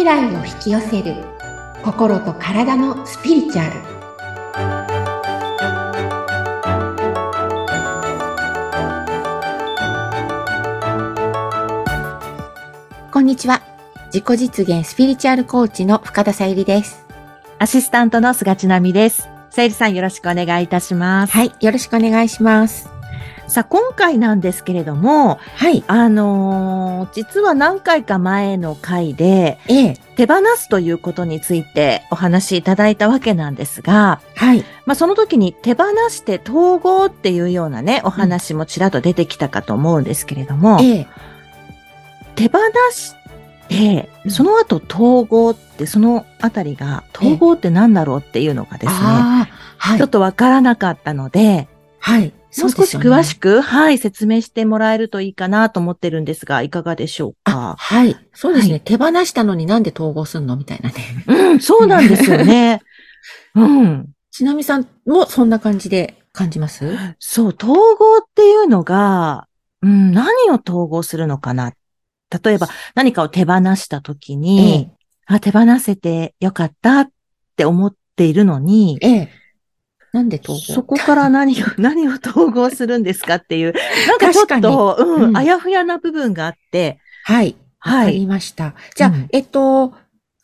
未来を引き寄せる。心と体のスピリチュアル。こんにちは。自己実現スピリチュアルコーチの深田さゆりです。アシスタントの菅千奈美です。さゆりさんよろしくお願いいたします。はいよろしくお願いしますさあ、今回なんですけれども、はい。あのー実は何回か前の回で、ええ。手放すということについてお話しいただいたわけなんですが、はい。まあ、その時に手放して統合っていうようなね、お話もちらっと出てきたかと思うんですけれども、ええ。手放して、うん。その後統合って、そのあたりが、統合って何だろうっていうのがですね、はい。ちょっとわからなかったので、はいもう少し詳しく、はい、説明してもらえるといいかなと思ってるんですが、いかがでしょうあか。はいそうですね、はい手放したのになんで統合すんのみたいなねうん、そうなんですよね。うん。ちなみさんもそんな感じで感じます？そう、統合っていうのが、うん、何を統合するのかな？例えば、何かを手放したときに、あ、手放せてよかったって思っているのに、ええ。なんで統合？そこから何を、何を統合するんですかっていう、なんかちょっ確と、う、うんん。あやふやな部分があって、はい。わはい。かりました。じゃあ、うん。えっと、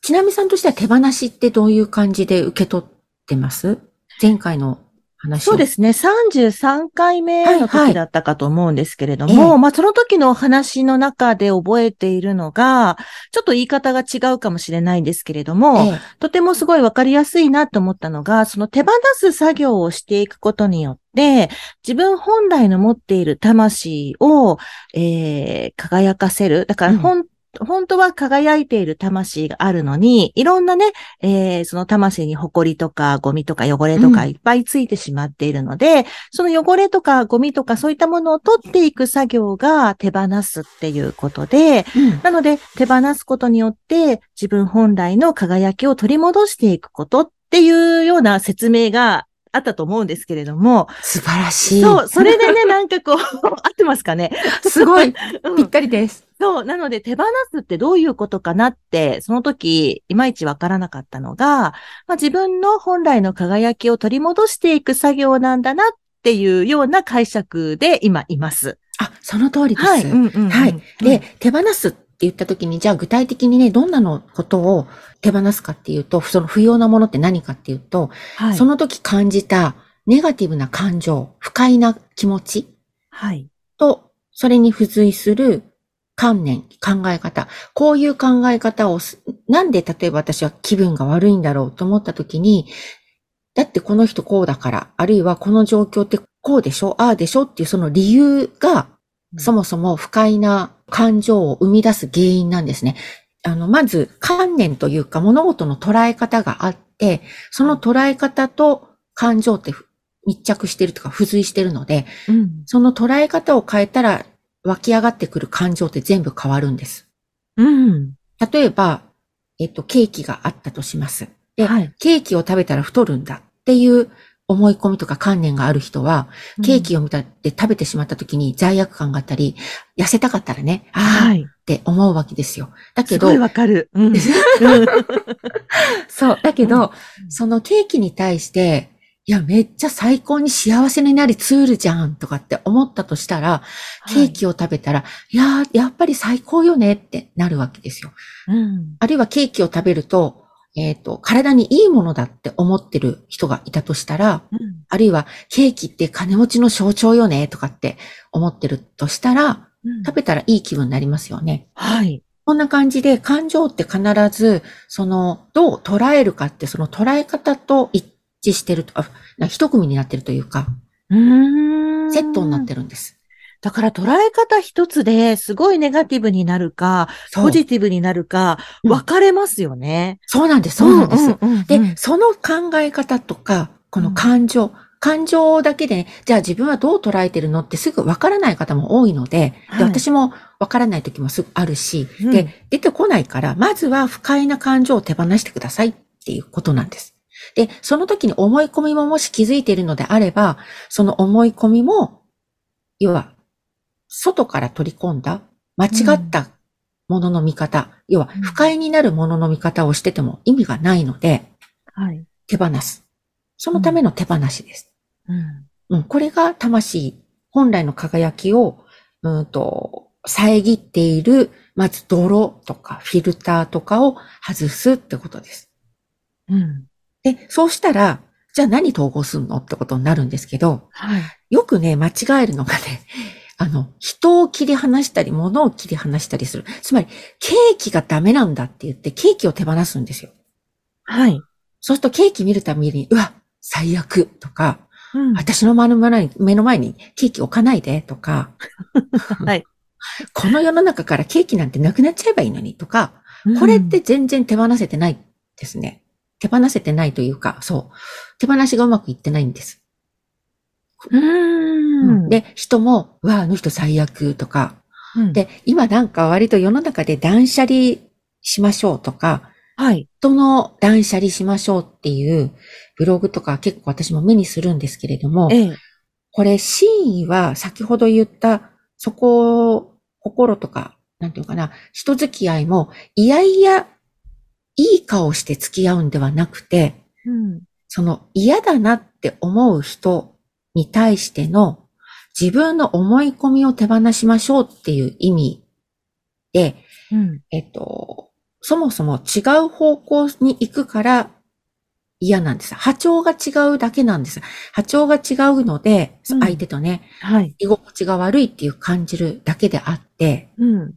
ちなみさんとしては手放しってどういう感じで受け取ってます？前回の話を。そうですね。33回目のはいはい時だったかと思うんですけれどえも、まあその時のお話の中で覚えているのが、ちょっと言い方が違うかもしれないんですけれども、ええとてもすごいわかりやすいなと思ったのが、その手放す作業をしていくことによって、自分本来の持っている魂を、えー輝かせる。だから本、本当は輝いている魂があるのに、いろんなね、えーその魂に埃とかゴミとか汚れとかうん。いっぱいついてしまっているので、その汚れとかゴミとかそういったものを取っていく作業が手放すっていうことで、うん。なので、手放すことによって、自分本来の輝きを取り戻していくことっていうような説明があったと思うんですけれども、素晴らしい。そう、それでね、なんかこう、合ってますかね？すごい、うんぴったりです。そう、なので手放すってどういうことかなって、その時、いまいちわからなかったのが、まあ、自分の本来の輝きを取り戻していく作業なんだなっていうような解釈で今います。あ、その通りです。はい。うんうんうんはい。で、手放すって言った時に、じゃあ具体的にね、どんなのことを手放すかっていうと、その不要なものって何かっていうと、はい。その時感じたネガティブな感情、不快な気持ちはい。と、それに付随する観念、考え方。こういう考え方をす、なんで例えば私は気分が悪いんだろうと思った時に、だってこの人こうだから、あるいはこの状況ってこうでしょああでしょっていうその理由が、うんそもそも不快な感情を生み出す原因なんですね。あの、まず観念というか物事の捉え方があって、その捉え方と感情って密着してるとか付随してるので、うん。その捉え方を変えたら湧き上がってくる感情って全部変わるんです。うん。例えば、えっと、ケーキがあったとします。で、はいケーキを食べたら太るんだっていう思い込みとか観念がある人は、ケーキを見たって食べてしまった時に罪悪感があったり、痩せたかったらね、ああ、はい。って思うわけですよ。だけどすごい、わかる。うん。そう、だけど、うんそのケーキに対して、いや、めっちゃ最高に幸せになるツールじゃんとかって思ったとしたら、ケーキを食べたら、い、やー、やっぱり最高よねってなるわけですよ。うん。あるいはケーキを食べると、えっ、と、体にいいものだって思ってる人がいたとしたら、うんあるいはケーキって金持ちの象徴よねとかって思ってるとしたら、食べたらいい気分になりますよね。はい。こんな感じで感情って必ず、その、どう捉えるかって、その捉え方と一致してると、あな一組になってるというか、うーん。セットになってるんです。だから捉え方一つですごいネガティブになるか、ポジティブになるか、うん。分かれますよね。そうなんです、そうなんです。うんうんうん。で、その考え方とか、この感情、感情だけでね、じゃあ自分はどう捉えてるのってすぐわからない方も多いので、はい。で私もわからない時もすぐあるし、うん。で、出てこないから、まずは不快な感情を手放してくださいっていうことなんです。で、その時に思い込みももし気づいているのであれば、その思い込みも、要は、外から取り込んだ、間違ったものの見方、要はうん不快になるものの見方をしてても意味がないので、はい。手放す。そのための手放しです。うん。うん、これが魂、本来の輝きを、うんと、遮っている、まず泥とかフィルターとかを外すってことです。うん。で、そうしたら、じゃあ何統合すんのってことになるんですけど、はい。よくね、間違えるのがね、あの、人を切り離したり、物を切り離したりする。つまり、ケーキがダメなんだって言って、ケーキを手放すんですよ。はい。そうするとケーキ見るたびに、うわ、最悪とか、うん。私の目の前に目の前にケーキ置かないでとか、はい。この世の中からケーキなんてなくなっちゃえばいいのにとか、これって全然手放せてないですね。手放せてないというか、そう。手放しがうまくいってないんです。うん、うん。、で、人も、うわ、あの人最悪とか。うん、で、今なんか割と世の中で断捨離しましょうとか、はい。人の断捨離しましょうっていうブログとか結構私も目にするんですけれども、ええ。これ真意は先ほど言った、そこ、心とか、なんていうかな、人付き合いも、いやいや、いい顔して付き合うんではなくて、うん。その嫌だなって思う人に対しての自分の思い込みを手放しましょうっていう意味で、うん。えっと、そもそも違う方向に行くから嫌なんです。波長が違うだけなんです。波長が違うので、うん相手とね、はい。居心地が悪いっていう感じるだけであって、うん。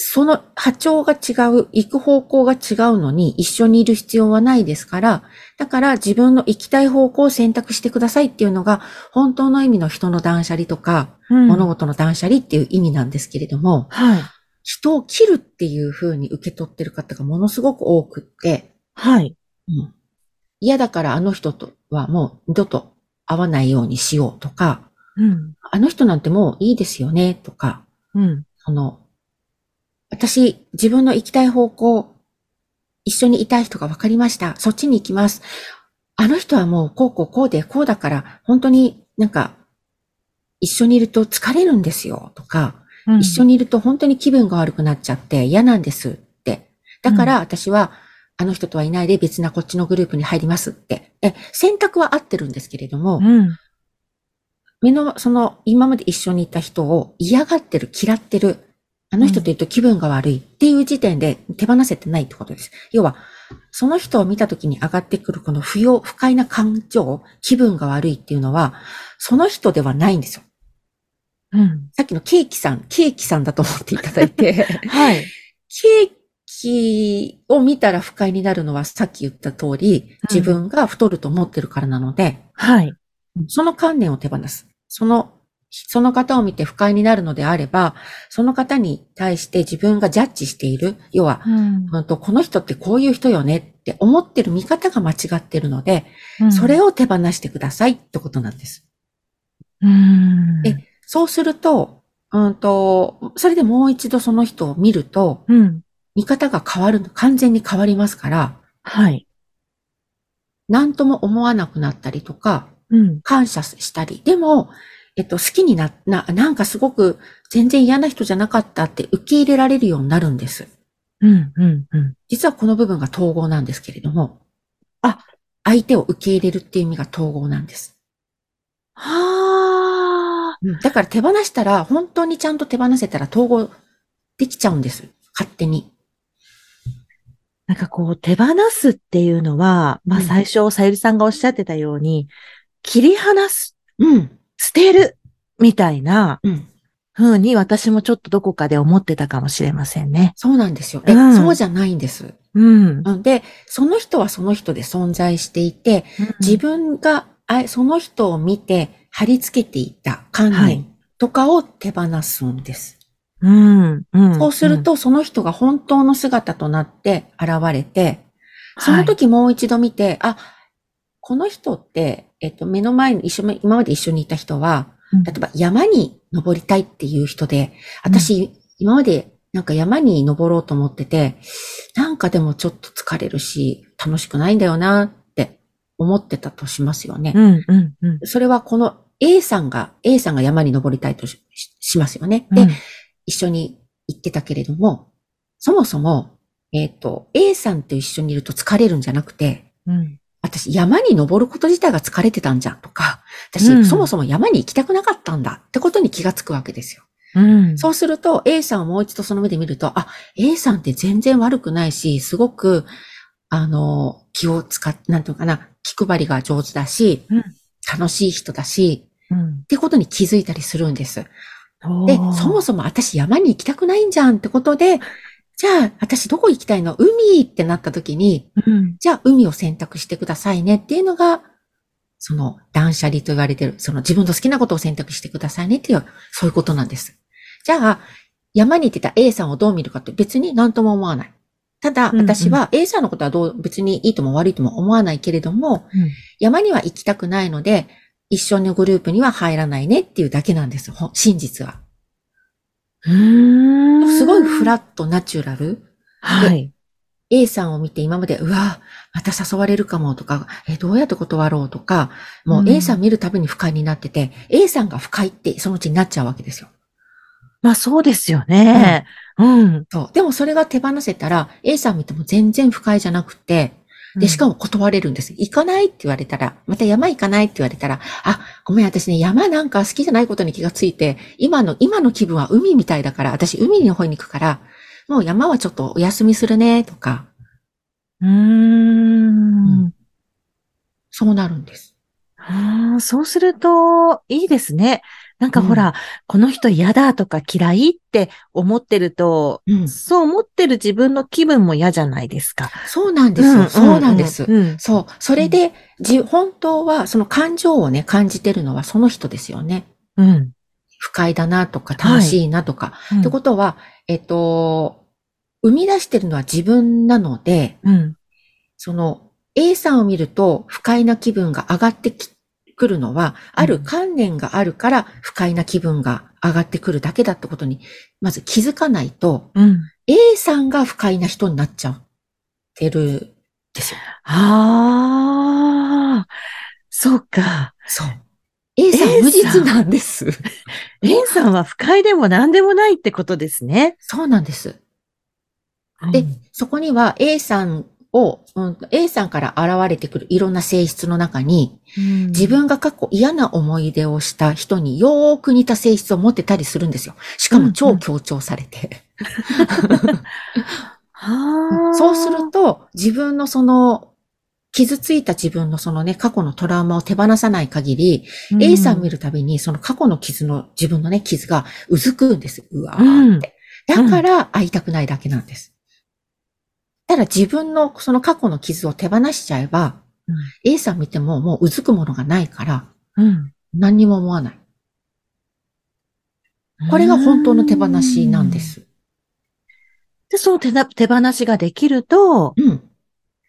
その波長が違う、行く方向が違うのに一緒にいる必要はないですから、だから自分の行きたい方向を選択してくださいっていうのが、本当の意味の人の断捨離とか、うん物事の断捨離っていう意味なんですけれども、はい。人を切るっていう風に受け取ってる方がものすごく多くって、はい。うん嫌だからあの人とはもう二度と会わないようにしようとか、うん。あの人なんてもういいですよねとか、うん。その、私、自分の行きたい方向、一緒にいたい人が分かりました。そっちに行きます。あの人はもうこうこうこうでこうだから、本当になんか、一緒にいると疲れるんですよとか、うん一緒にいると本当に気分が悪くなっちゃって嫌なんですって。だから私は、あの人とはいないで別なこっちのグループに入りますって。え、選択は合ってるんですけれども、うん。目の、その、今まで一緒にいた人を嫌がってる、嫌ってる。あの人といると気分が悪いっていう時点で手放せてないってことです。要は、その人を見た時に上がってくるこの不要、不快な感情、気分が悪いっていうのは、その人ではないんですよ。うん。さっきのケーキさん、ケーキさんだと思っていただいて、はい。ケーキを見たら不快になるのはさっき言った通り、自分が太ると思ってるからなので、はい。その観念を手放す。その、その方を見て不快になるのであれば、その方に対して自分がジャッジしている。要は、うんうんとこの人ってこういう人よねって思ってる見方が間違ってるので、うんそれを手放してくださいってことなんです。うん。えそうすると、うんと、それでもう一度その人を見ると、うん。見方が変わる、完全に変わりますから、はい。何とも思わなくなったりとか、うん。感謝したり、でも、えっと、好きにな、な、なんかすごく全然嫌な人じゃなかったって受け入れられるようになるんです。うん。うん。うん。実はこの部分が統合なんですけれども、あ、相手を受け入れるっていう意味が統合なんです。はあ。うんだから手放したら、本当にちゃんと手放せたら統合できちゃうんです。勝手に。なんかこう、手放すっていうのは、まあうん最初、さゆりさんがおっしゃってたように、切り離す、うん。捨てる、みたいなうん。風に私もちょっとどこかで思ってたかもしれませんね。そうなんですよ。で、うんそうじゃないんです。うん。うんで、その人はその人で存在していて、自分が、あその人を見て貼り付けていた観はい念とかを手放すんです。うん。うん。そうすると、その人が本当の姿となって現れて、その時もう一度見て、あ、この人って、えっと、目の前に一緒に、今まで一緒にいた人は、うん、例えば山に登りたいっていう人で、私、今までなんか山に登ろうと思ってて、なんかでもちょっと疲れるし、楽しくないんだよなって思ってたとしますよね。うん。うん。うん。それはこの A さんが、A さんが山に登りたいとしますよね。で、うん一緒に行ってたけれども、そもそも、えっ、と、A さんと一緒にいると疲れるんじゃなくて、うん。私山に登ること自体が疲れてたんじゃんとか、私、うんそもそも山に行きたくなかったんだってことに気がつくわけですよ。うん。そうすると A さんをもう一度その目で見ると、あ、A さんって全然悪くないし、すごく、あの、気を使っ、なんていうのかな、気配りが上手だし、うん楽しい人だし、うん。ってことに気づいたりするんです。で、そもそも私山に行きたくないんじゃんってことで、じゃあ私どこ行きたいの？海ってなった時に、うん。じゃあ海を選択してくださいねっていうのが、その断捨離と言われてる、その自分の好きなことを選択してくださいねっていう、そういうことなんです。じゃあ、山に行ってた A さんをどう見るかって別に何とも思わない。ただ、私は A さんのことはどう、別にいいとも悪いとも思わないけれども、うん山には行きたくないので、一緒のグループには入らないねっていうだけなんです。ほ真実は。うーん。すごいフラットナチュラル。はい。A さんを見て今まで、うわ、また誘われるかもとか、え、どうやって断ろうとか、もううん A さん見るたびに不快になってて、A さんが不快ってそのうちになっちゃうわけですよ。まあそうですよね。うん。そう。でもそれが手放せたら、A さん見ても全然不快じゃなくて、で、しかも、も断れるんです。行かないって言われたら、また山行かないって言われたら、あ、ごめん、私ね、山なんか好きじゃないことに気がついて、今の、今の気分は海みたいだから、私海の方に行くから、もう山はちょっとお休みするね、とか、うーん。そうなるんです。あーそうすると、いいですね。なんかほら、この人嫌だとか嫌いって思ってると、うん。そう思ってる自分の気分も嫌じゃないですか。そうなんですよ。そうなんです。うん。そう。それで、じ、本当は、その感情をね、感じてるのはその人ですよね。うん。不快だなとか、楽しいなとか。うんってことは、えっと、生み出してるのは自分なので、うん。その A さんを見ると不快な気分が上がってきくるのは、ある観念があるから不快な気分が上がってくるだけだってことに、まず気づかないと、うん。A さんが不快な人になっちゃってるんですよ。ああ、そうか。そう。A さん A 無実なんです。エンさんは不快でも何でもないってことですね。そうなんです。で、そこには A さんを、うん、A さんから現れてくるいろんな性質の中に、うん自分が過去嫌な思い出をした人によーく似た性質を持ってたりするんですよ。しかも超強調されて。はあそうすると、自分のその、傷ついた自分のそのね、過去のトラウマを手放さない限り、A さん見るたびにその過去の傷の、自分のね、傷がうずくんです。うわーって。だから会いたくないだけなんです。ただ自分のその過去の傷を手放しちゃえば、うん A さん見てももううずくものがないから、うん何にも思わない。これが本当の手放しなんで。す。で、その手な手放しができると、うん。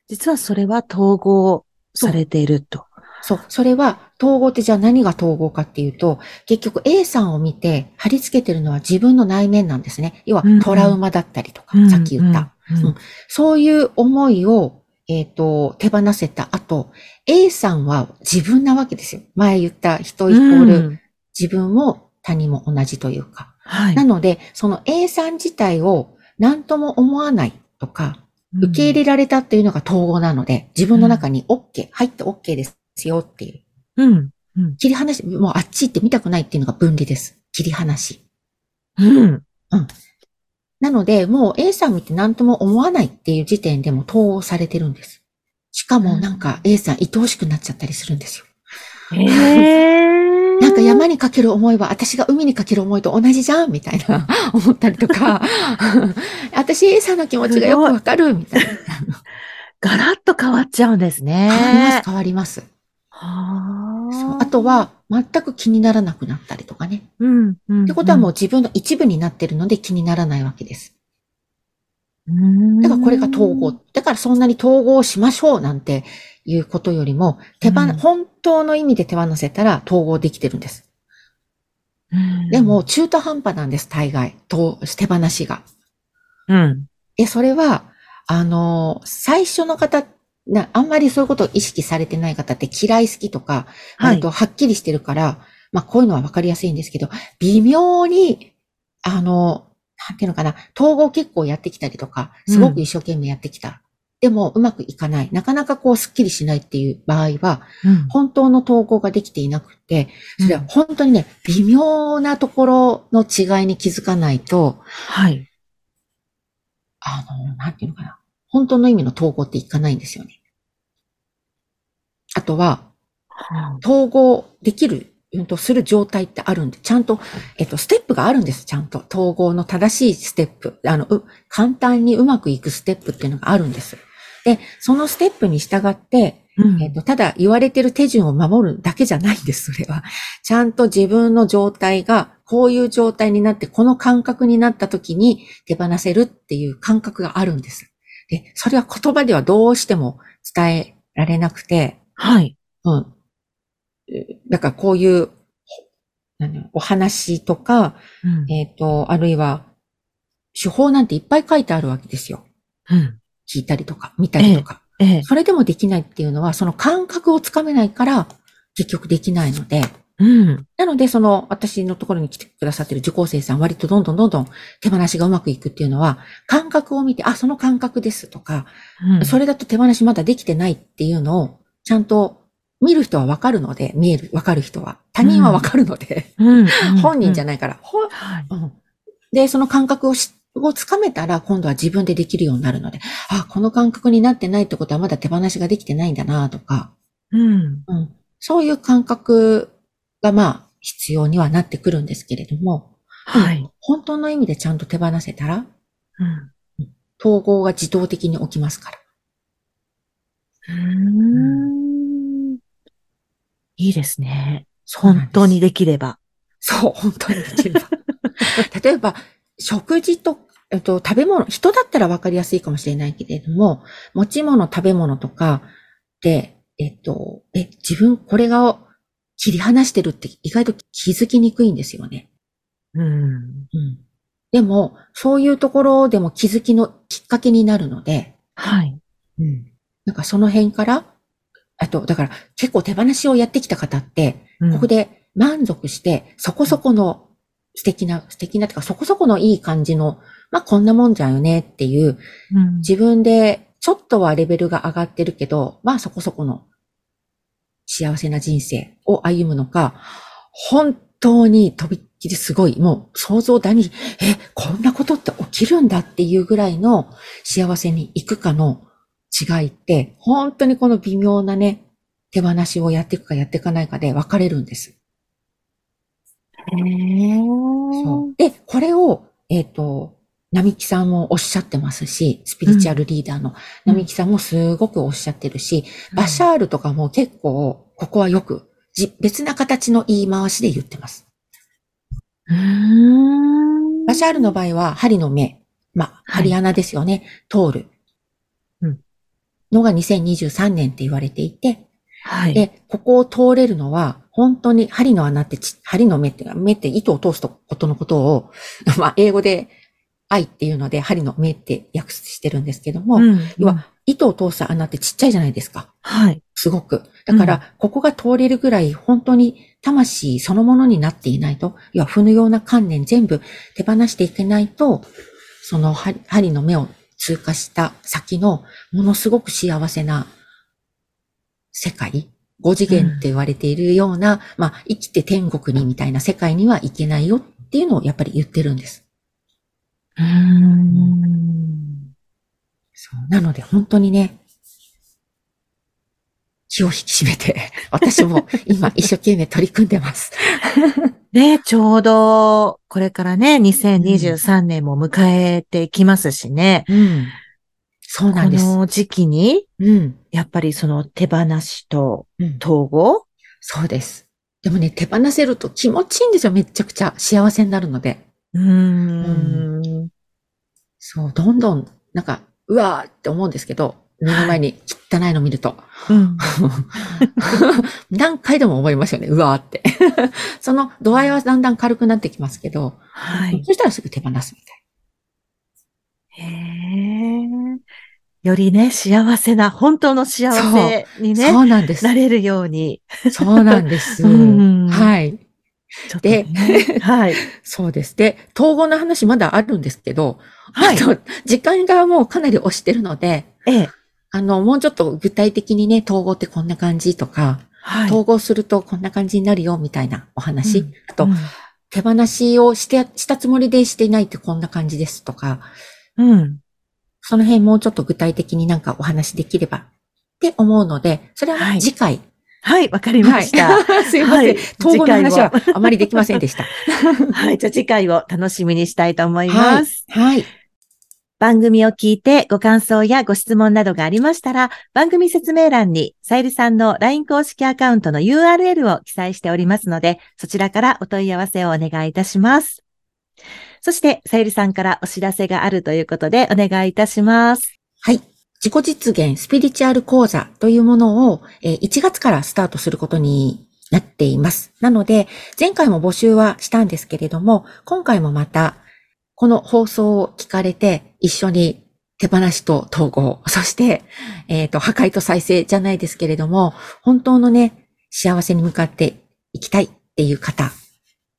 実はそれは統合されていると。そう。それは、統合ってじゃあ何が統合かっていうと、結局 A さんを見て貼り付けてるのは自分の内面なんですね。要はうんトラウマだったりとか、うんさっき言った。。うんうんそういう思いを、えっ、と、手放せた後、A さんは自分なわけですよ。前言った人イコール、うん自分も他人も同じというか。はい。なので、その A さん自体を何とも思わないとか、受け入れられたっていうのが統合なので、自分の中に OK、入って OK ですよっていう。うん。うん。切り離し、もうあっち行って見たくないっていうのが分離です。切り離し。うん。なので、もう A さん見て何とも思わないっていう時点でも統合されてるんです。しかもなんか A さん愛おしくなっちゃったりするんですよ。へえ。なんか山にかける思いは私が海にかける思いと同じじゃんみたいな 思ったりとか、私 A さんの気持ちがよくわかるみたいな。ガラッと変わっちゃうんですね。変わります、変わります。あとは、全く気にならなくなったりとかね。うん、うん。ってことはもう自分の一部になってるので気にならないわけです。うん、だからこれが統合。だからそんなに統合しましょうなんていうことよりも、手放、うん本当の意味で手放せたら統合できてるんです。うん。でも、中途半端なんです、大概。と手放しが。うん。で、それは、あの、最初の方、なあんまりそういうことを意識されてない方って嫌い好きとか、はい割とはっきりしてるから、まあこういうのはわかりやすいんですけど、微妙に、あの、なんていうのかな、統合結構やってきたりとか、すごく一生懸命やってきた。でもうまくいかない。なかなかこうスッキリしないっていう場合は、うん本当の統合ができていなくて、それは本当にね、微妙なところの違いに気づかないと、はい。あの、なんていうのかな。本当の意味の統合っていかないんですよね。あとは、統合できる、うんと、する状態ってあるんで、ちゃんと、えっと、ステップがあるんです、ちゃんと。統合の正しいステップ。あの、う簡単にうまくいくステップっていうのがあるんです。で、そのステップに従って、うんえっと、ただ言われてる手順を守るだけじゃないんです、それは。ちゃんと自分の状態が、こういう状態になって、この感覚になった時に手放せるっていう感覚があるんです。で、それは言葉ではどうしても伝えられなくて、はい。うん。えだからこういう、お話とか、うんえっ、と、あるいは、手法なんていっぱい書いてあるわけですよ。うん聞いたりとか、見たりとか。ええ。それでもできないっていうのは、その感覚をつかめないから、結局できないので、うん。なので、その、私のところに来てくださってる受講生さん、割とどんどんどんどん手放しがうまくいくっていうのは、感覚を見て、あ、その感覚ですとか、うんそれだと手放しまだできてないっていうのを、ちゃんと見る人はわかるので、見える、わかる人は。他人はわかるので、うん 本人じゃない。から。ほはい。うんで、その感覚をしをつかめたら、今度は自分でできるようになるので、あ、この感覚になってないってことはまだ手放しができてないんだなとか、うん。うん、そういう感覚がまあ必要にはなってくるんですけれども、はい。本当の意味でちゃんと手放せたら、うん統合が自動的に起きますから。うーんいいですね。本当にできれば。そう、本当にできれば。例えば、食事と、えっと、食べ物、人だったらわかりやすいかもしれないけれども、持ち物、食べ物とかで、えっと、え、自分これが切り離してるって意外と気づきにくいんですよね。うん。うん。でも、そういうところでも気づきのきっかけになるので、はい。うん。なんかその辺から、あと、だから結構手放しをやってきた方って、うんここで満足して、そこそこの素敵な、素敵なっていうか、そこそこのいい感じの、まあこんなもんじゃよねっていう、うん自分でちょっとはレベルが上がってるけど、まあそこそこの幸せな人生を歩むのか、本当にとびっきりすごい、もう想像だに、え、こんなことって起きるんだっていうぐらいの幸せに行くかの違いって、本当にこの微妙なね、手放しをやっていくかやっていかないかで分かれるんです。へえ。そうで、これを、えっ、と、並木さんもおっしゃってますし、スピリチュアルリーダーの並木さんもすごくおっしゃってるし、バシャールとかも結構、ここはよく、じ別な形の言い回しで言ってます。バシャールの場合は、針の目、まあ、はい針穴ですよね、通る。うんのが2023年って言われていて、はい。で、ここを通れるのは、本当に針の穴ってち、針の目って目って糸を通すことのことを、まあ、英語で愛っていうので、針の目って訳してるんですけども、うん要は、糸を通す穴ってちっちゃいじゃないですか。はい。すごく。だから、ここが通れるぐらい、本当に魂そのものになっていないと、要は、負のような観念全部手放していけないと、その針針の目を通過した先の、ものすごく幸せな世界、五次元って言われているような、まあ、生きて天国にみたいな世界にはいけないよっていうのをやっぱり言ってるんです。うーん。そうなので本当にね、気を引き締めて、私も今一生懸命取り組んでます。ね、ちょうど、これからね、2023年も迎えていきますしね。うん。そうなんこです。の時期に、うん。やっぱりその手放しとうん。統合？そうです。でもね、手放せると気持ちいいんですよ。めちゃくちゃ幸せになるので。うーん。そう、どんどん、なんか、うわーって思うんですけど、目の前に汚いの見ると。うん。何回でも思いますよね。うわーって。その度合いはだんだん軽くなってきますけど、はい。そしたらすぐ手放すみたいへえ。よりね、幸せな、本当の幸せにな。ね、そうなんです。なれるように。そうなんです。うんはい。ちょっとね、はい。そうです。で、統合の話まだあるんですけど、はいあ。の、時間がもうかなり押してるので、ええ。あの、もうちょっと具体的にね、統合ってこんな感じとか、はい。統合するとこんな感じになるよ、みたいなお話。うんあと、手放しをして、したつもりでしていないってこんな感じですとか、うん。うん。その辺もうちょっと具体的になんかお話できればって思うので、それは次回。はい、わかりました。はい すいません。はいの話は次あまりできませんでした。はい。じゃあ次回を楽しみにしたいと思います。はい。番組を聞いてご感想やご質問などがありましたら、番組説明欄にさゆりさんの LINE 公式アカウントの URL を記載しておりますので、そちらからお問い合わせをお願いいたします。そして、さゆりさんからお知らせがあるということでお願いいたします。はい。自己実現スピリチュアル講座というものを、えー1月からスタートすることになっています。なので、前回も募集はしたんですけれども、今回もまた、この放送を聞かれて、一緒に手放しと統合、そして、えっ、と、破壊と再生じゃないですけれども、本当のね、幸せに向かっていきたいっていう方、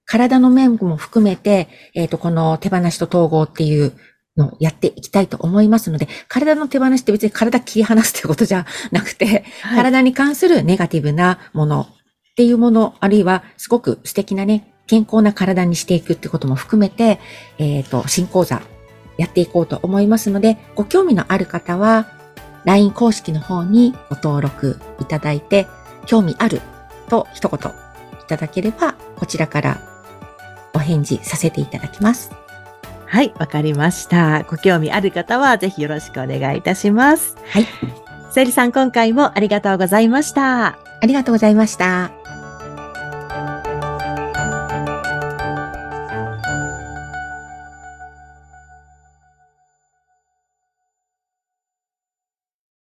体の面も含めて、えっ、と、この手放しと統合っていうのをやっていきたいと思いますので、体の手放しって別に体切り離すということじゃなくて、はい。体に関するネガティブなものっていうもの、あるいはすごく素敵なね、健康な体にしていくってことも含めて、えっ、と、新講座やっていこうと思いますので、ご興味のある方は、LINE 公式の方にご登録いただいて、興味あると一言いただければ、こちらからお返事させていただきます。はい、わかりました。ご興味ある方はぜひよろしくお願いいたします。はい。さゆりさん、今回もありがとうございました。ありがとうございました。